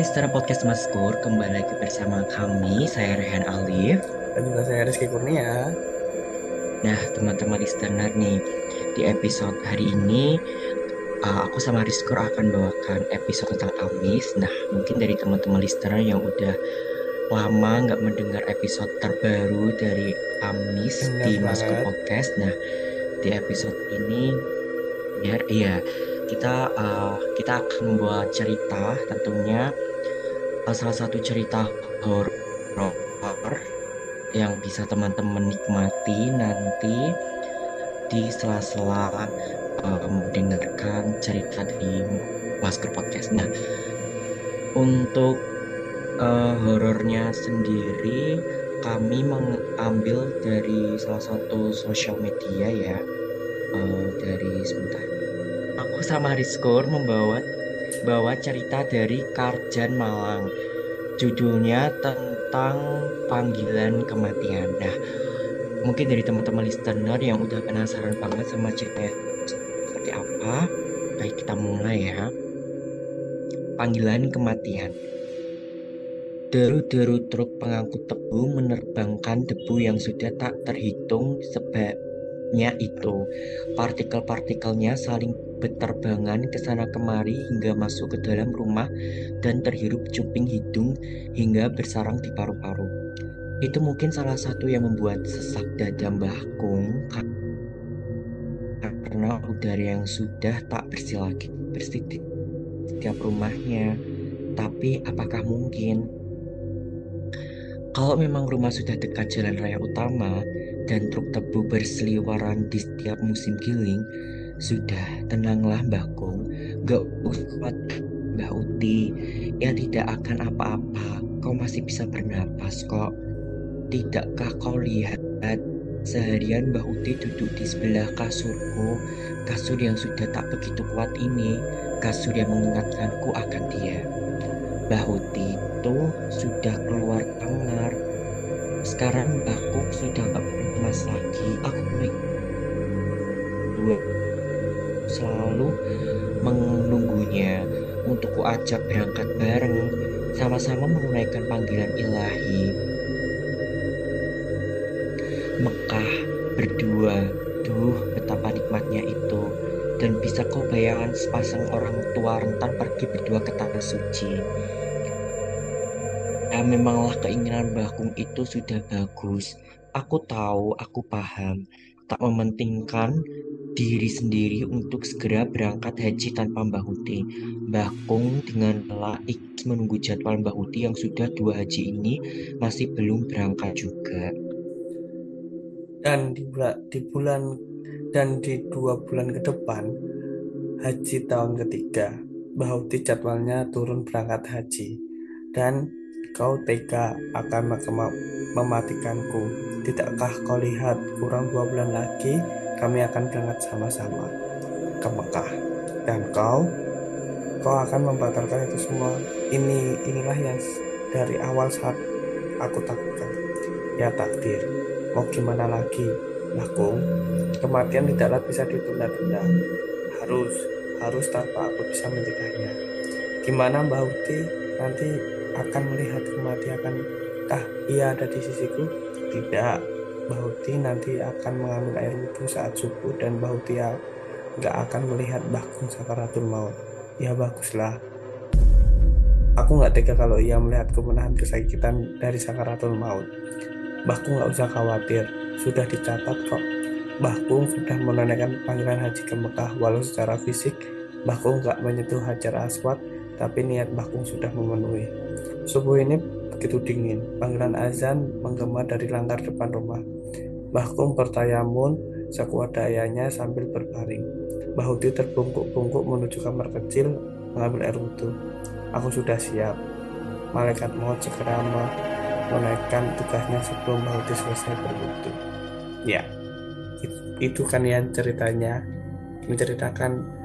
Listener podcast Maskur, kembali lagi bersama kami, saya Rehan Alif. dan juga saya Rizky Kurnia. Nah, teman-teman listener nih, di episode hari ini uh, aku sama Rizkur akan bawakan episode tentang Amis. Nah, mungkin dari teman-teman listener yang udah lama nggak mendengar episode terbaru dari Amis Benar di. Maskur Podcast. Nah, di episode ini biar iya kita uh, kita akan membawa cerita tentunya salah satu cerita horor yang bisa teman-teman nikmati nanti di sela-sela uh, mendengarkan cerita di Masker Podcast. Nah, untuk uh, horornya sendiri kami mengambil dari salah satu sosial media ya uh, dari sebentar. Aku sama Rizkur membawa bawa cerita dari Karjan Malang. Judulnya tentang panggilan kematian. Nah, mungkin dari teman-teman listener yang udah penasaran banget sama ceritanya seperti apa, baik kita mulai ya. Panggilan kematian. Deru-deru truk pengangkut tebu menerbangkan debu yang sudah tak terhitung sebabnya itu. Partikel-partikelnya saling berterbangan ke sana kemari hingga masuk ke dalam rumah dan terhirup cuping hidung hingga bersarang di paru-paru. Itu mungkin salah satu yang membuat sesak dada Mbah Kung karena udara yang sudah tak bersih lagi bersih di setiap rumahnya. Tapi apakah mungkin kalau memang rumah sudah dekat jalan raya utama dan truk tebu berseliweran di setiap musim giling, sudah tenanglah Mbah Kung, gak usah Mbah Uti, ya tidak akan apa-apa, kau masih bisa bernapas kok. Tidakkah kau lihat seharian Mbah Uti duduk di sebelah kasurku, kasur yang sudah tak begitu kuat ini, kasur yang mengingatkanku akan dia. Mbah Uti itu sudah keluar kamar. Sekarang Mbah Kung sudah gak bernapas lagi. Aku baik dua. Selalu menunggunya untuk ku ajak berangkat bareng sama-sama menunaikan panggilan ilahi. Mekah berdua duh betapa nikmatnya itu. Dan bisa kau bayangkan sepasang orang tua rentan pergi berdua ke tanah suci. Ya memanglah keinginan Bakung itu sudah bagus aku tahu aku paham tak mementingkan diri sendiri untuk segera berangkat haji tanpa Mbah Huti. Mbah Kung dengan laik menunggu jadwal Mbah Huti yang sudah dua haji ini masih belum berangkat juga. Dan di bulan, di bulan dan di dua bulan ke depan haji tahun ketiga, Bahauti jadwalnya turun berangkat haji. Dan kau tega akan mem- mematikanku. Tidakkah kau lihat kurang dua bulan lagi kami akan berangkat sama-sama ke Mekah. Dan kau, kau akan membatalkan itu semua. Ini inilah yang dari awal saat aku takutkan. Ya takdir, mau gimana lagi? Laku, kematian tidaklah bisa ditunda-tunda. Harus, harus tanpa aku bisa mencegahnya. Gimana Mbak Uti nanti akan melihat kematian akankah ia ada di sisiku? Tidak, Bahuti nanti akan mengambil air wudhu saat subuh dan Bahuti nggak akan melihat Bakung sakaratul maut. Ya baguslah. Aku nggak tega kalau ia melihat kemenahan kesakitan dari sakaratul maut. Bakung nggak usah khawatir, sudah dicatat kok. Bakung sudah menunaikan panggilan haji ke Mekah walau secara fisik Bakung nggak menyentuh Hajar Aswad, tapi niat Bakung sudah memenuhi. Subuh ini begitu dingin, panggilan azan menggema dari langgar depan rumah. Bakung bertayamun sekuat dayanya sambil berbaring. Bahuti terbungkuk-bungkuk menuju kamar kecil mengambil air wudhu. Aku sudah siap. Malaikat maut segera menaikkan tugasnya sebelum Bahuti selesai berwudhu. Ya, itu kan yang ceritanya menceritakan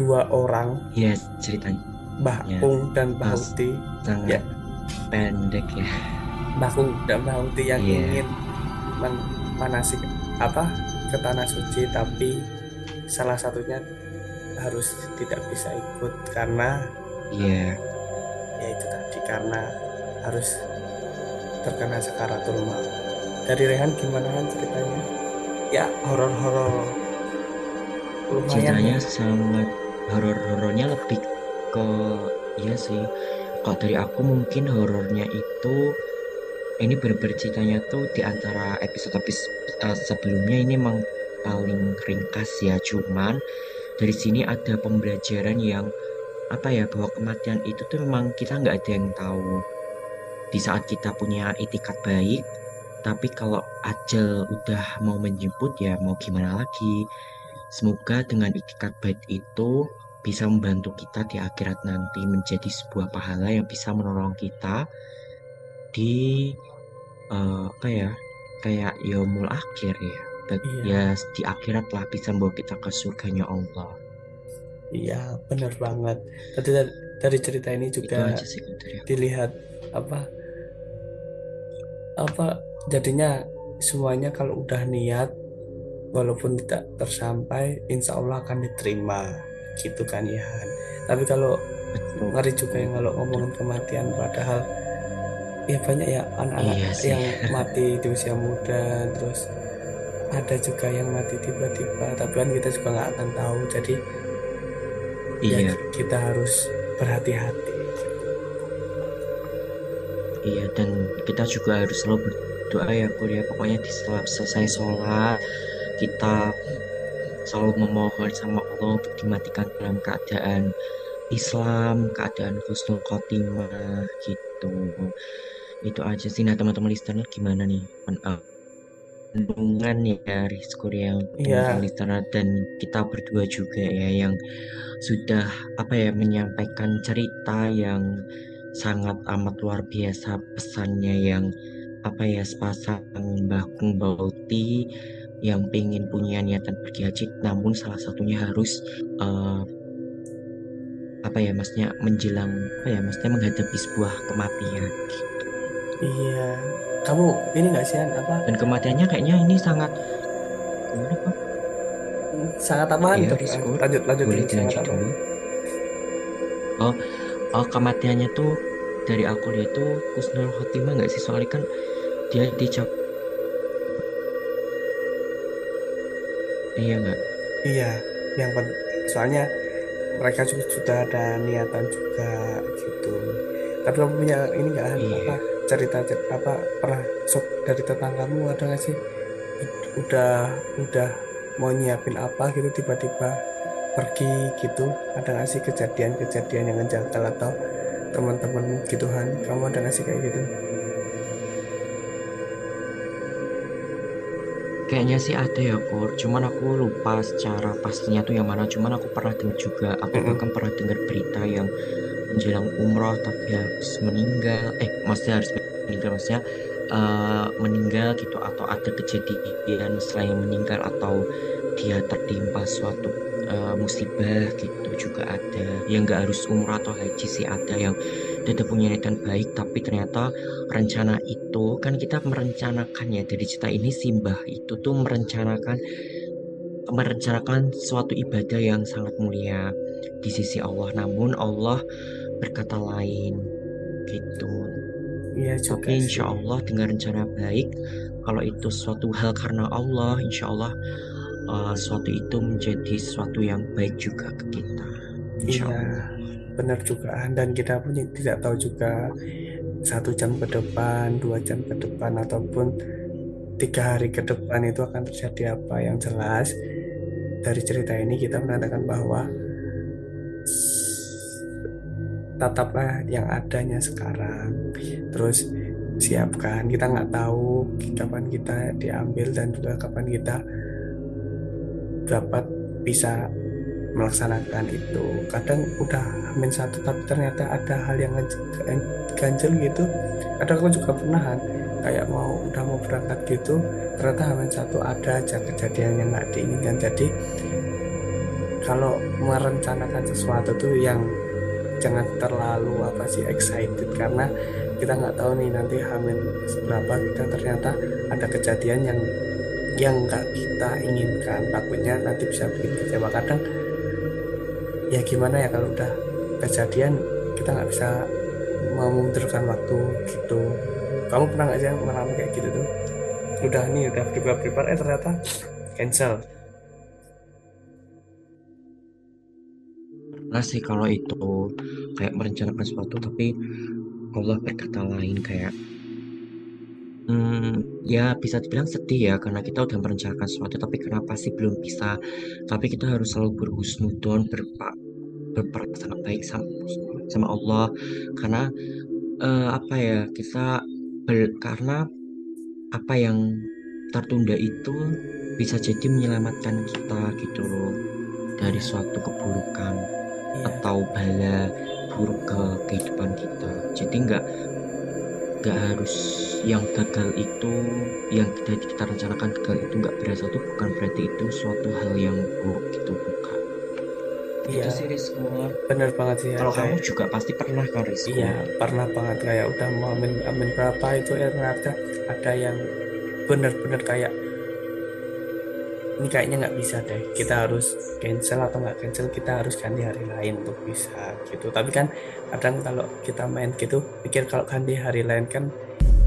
dua orang ya ceritanya Bahung ya. dan Bahuti sangat ya. pendek ya Bahung dan Bahuti yang yeah. ingin men manasik apa ke tanah suci tapi salah satunya harus tidak bisa ikut karena iya yeah. ya itu tadi karena harus terkena sekaratul maut dari Rehan gimana kan ceritanya ya horor-horor ceritanya sangat horor-horornya lebih ke iya sih kalau dari aku mungkin horornya itu ini benar-benar ceritanya tuh di antara episode-episode uh, sebelumnya ini memang paling ringkas ya cuman dari sini ada pembelajaran yang apa ya bahwa kematian itu tuh memang kita nggak ada yang tahu. Di saat kita punya itikat baik tapi kalau ajal udah mau menjemput ya mau gimana lagi semoga dengan itikat baik itu bisa membantu kita di akhirat nanti menjadi sebuah pahala yang bisa menolong kita di uh, apa ya kayak yaumul akhir ya. Iya. ya di akhirat lah bisa membawa kita ke surganya Allah. Iya benar banget. Tadi dari, dari cerita ini juga sih, dilihat apa apa jadinya semuanya kalau udah niat walaupun tidak tersampai insya Allah akan diterima. Gitu kan ya tapi kalau ngeri juga yang kalau ngomongin kematian padahal ya banyak ya anak-anak iya yang mati di usia muda terus ada juga yang mati tiba-tiba. Tapi kan kita juga nggak akan tahu jadi ya iya. ya kita harus berhati-hati. Iya dan kita juga harus selalu berdoa ya kuliah pokoknya di selesai sholat kita selalu memohon sama Allah untuk dimatikan dalam keadaan Islam, keadaan khusnul khotimah gitu. Itu aja sih. Nah teman-teman listener gimana nih? Pendungan ya Rizkur yang yeah. listener dan kita berdua juga ya yang sudah apa ya menyampaikan cerita yang sangat amat luar biasa pesannya yang apa ya sepasang Mbah Kung Bauti yang pengen punya niatan pergi haji namun salah satunya harus uh, apa ya masnya menjelang apa ya masnya menghadapi sebuah kematian gitu. iya. Kamu ini nggak sih apa? Dan kematiannya kayaknya ini sangat gimana pak? Sangat aman iya, tuh lanjut lanjut boleh dilanjut dulu. Oh oh kematiannya tuh dari aku lihat tuh kusnul khotimah nggak sih? Soalnya kan dia dicap Iya nggak? Iya, yang soalnya mereka juga sudah ada niatan juga gitu. Tapi kamu punya ini nggak iya. apa cerita, apa pernah sok dari tetanggamu ada nggak sih? Udah udah mau nyiapin apa gitu tiba-tiba pergi gitu ada nggak sih kejadian-kejadian yang ngejangkal atau teman-teman gituan kamu ada nggak sih kayak gitu? Kayaknya sih ada ya Kur, cuman aku lupa secara pastinya tuh yang mana. Cuman aku pernah dengar juga, aku mm -hmm. bahkan pernah dengar berita yang menjelang umroh tapi harus meninggal. Eh, maksudnya harus meninggal, maksudnya uh, meninggal gitu atau ada kejadian selain meninggal atau dia tertimpa suatu uh, musibah gitu juga ada. Yang nggak harus umroh atau haji sih ada yang tidak punya niatan baik tapi ternyata rencana itu kan kita merencanakan ya dari cerita ini simbah itu tuh merencanakan merencanakan suatu ibadah yang sangat mulia di sisi Allah. Namun Allah berkata lain gitu. Iya juga Tapi insya Allah dengan rencana baik, kalau itu suatu hal karena Allah, insya Allah uh, suatu itu menjadi sesuatu yang baik juga ke kita. Insya iya benar juga. Dan kita pun tidak tahu juga satu jam ke depan dua jam ke depan ataupun tiga hari ke depan itu akan terjadi apa. Yang jelas dari cerita ini kita menandakan bahwa tataplah yang adanya sekarang. Terus siapkan. Kita nggak tahu kapan kita diambil dan juga kapan kita dapat bisa melaksanakan itu. Kadang udah amin satu tapi ternyata ada hal yang ganjel gitu. Kadang aku juga pernah kayak mau udah mau berangkat gitu ternyata amin satu ada aja kejadian yang nggak diinginkan. Jadi kalau merencanakan sesuatu tuh yang jangan terlalu apa sih excited karena kita nggak tahu nih nanti hamil seberapa kita ternyata ada kejadian yang yang nggak kita inginkan takutnya nanti bisa bikin kecewa. Kadang ya gimana ya kalau udah kejadian kita nggak bisa memundurkan waktu gitu. Kamu pernah nggak sih mengalami kayak gitu tuh? Udah nih udah prepare prepare eh ternyata cancel. Nah sih kalau itu kayak merencanakan sesuatu tapi Allah berkata lain kayak hmm, ya bisa dibilang sedih ya karena kita udah merencanakan sesuatu tapi kenapa sih belum bisa? Tapi kita harus selalu berhusnudon berpa berprasangka baik sama, sama Allah. Karena uh, apa ya kita ber, karena apa yang tertunda itu bisa jadi menyelamatkan kita gitu loh dari suatu keburukan Iya. atau bala buruk ke kehidupan kita. Jadi nggak nggak harus yang gagal itu yang kita kita rencanakan gagal itu nggak berasal itu bukan berarti itu suatu hal yang buruk gitu bukan. Iya. Itu sih Rizko bener banget sih ya, kalau kamu juga pasti pernah kan Rizko Iya, pernah banget. Kayak udah mau amin amin berapa itu ya ternyata ada yang bener-bener kayak ini kayaknya nggak bisa deh. Kita harus cancel atau nggak cancel kita harus ganti hari lain untuk bisa gitu. Tapi kan kadang kalau kita main gitu pikir kalau ganti hari lain kan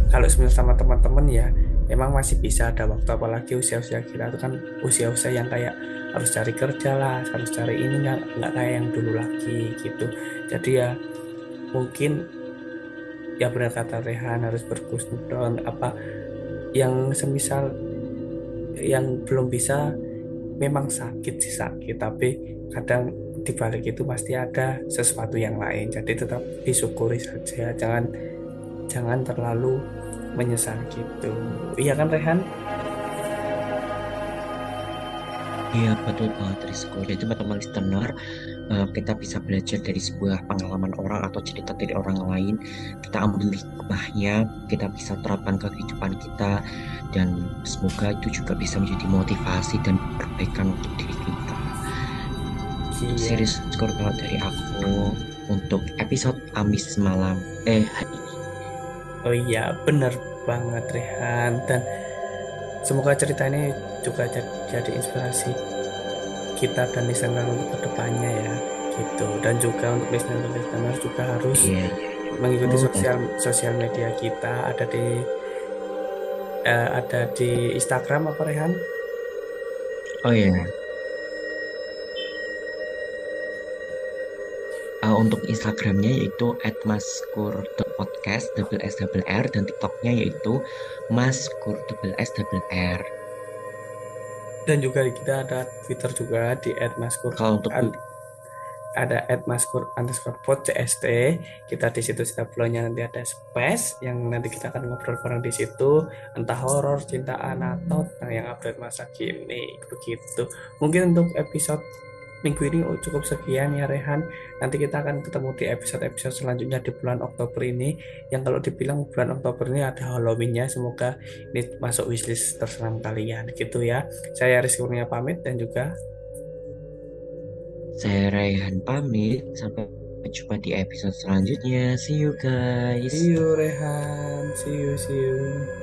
kalau sebenarnya sama teman-teman ya emang masih bisa ada waktu apalagi usia-usia kita itu kan usia-usia yang kayak harus cari kerja lah harus cari ini nggak nggak kayak yang dulu lagi gitu jadi ya mungkin ya benar kata Rehan harus berkusnudon apa yang semisal yang belum bisa memang sakit sih sakit. Tapi kadang dibalik itu pasti ada sesuatu yang lain. Jadi tetap disyukuri saja. Jangan jangan terlalu menyesal gitu. Iya kan Rehan? Iya betul banget Rizko Jadi teman-teman listener eh, Kita bisa belajar dari sebuah pengalaman orang Atau cerita dari orang lain. Kita ambil hikmahnya Kita bisa terapkan ke kehidupan kita Dan semoga itu juga bisa menjadi motivasi Dan perbaikan untuk diri kita. Iya. Series skor kalau dari aku Untuk episode Amis semalam Eh hari ini. Oh iya, benar banget Rehan. Dan semoga cerita ini juga jadi, jadi inspirasi kita dan listener untuk ke depannya ya gitu. Dan juga untuk listener-listener juga harus Iya iya mengikuti Oh, sosial sosial media kita. Ada di eh, ada di Instagram apa Rehan? Oh iya. Uh, untuk Instagramnya yaitu @maskur.podcast double s double r dan TikToknya yaitu maskur double s double r. Dan juga kita ada Twitter juga di @maskur Kalau untuk Ad- ada @maskur underscore pod cst kita di situ setiap bulannya nanti ada space yang nanti kita akan ngobrol bareng di situ. Entah horor cintaan atau tentang yang update masa kini. Begitu. Mungkin untuk episode minggu ini cukup sekian ya Rehan. Nanti kita akan ketemu di episode-episode selanjutnya di bulan Oktober ini. Yang kalau dibilang bulan Oktober ini ada Halloweennya. Semoga ini masuk wishlist tersenam kalian. Gitu ya. Saya Rizky Kurnia pamit dan juga saya Raihan pamit. Sampai jumpa di episode selanjutnya. See you guys. see you Rehan. See you see you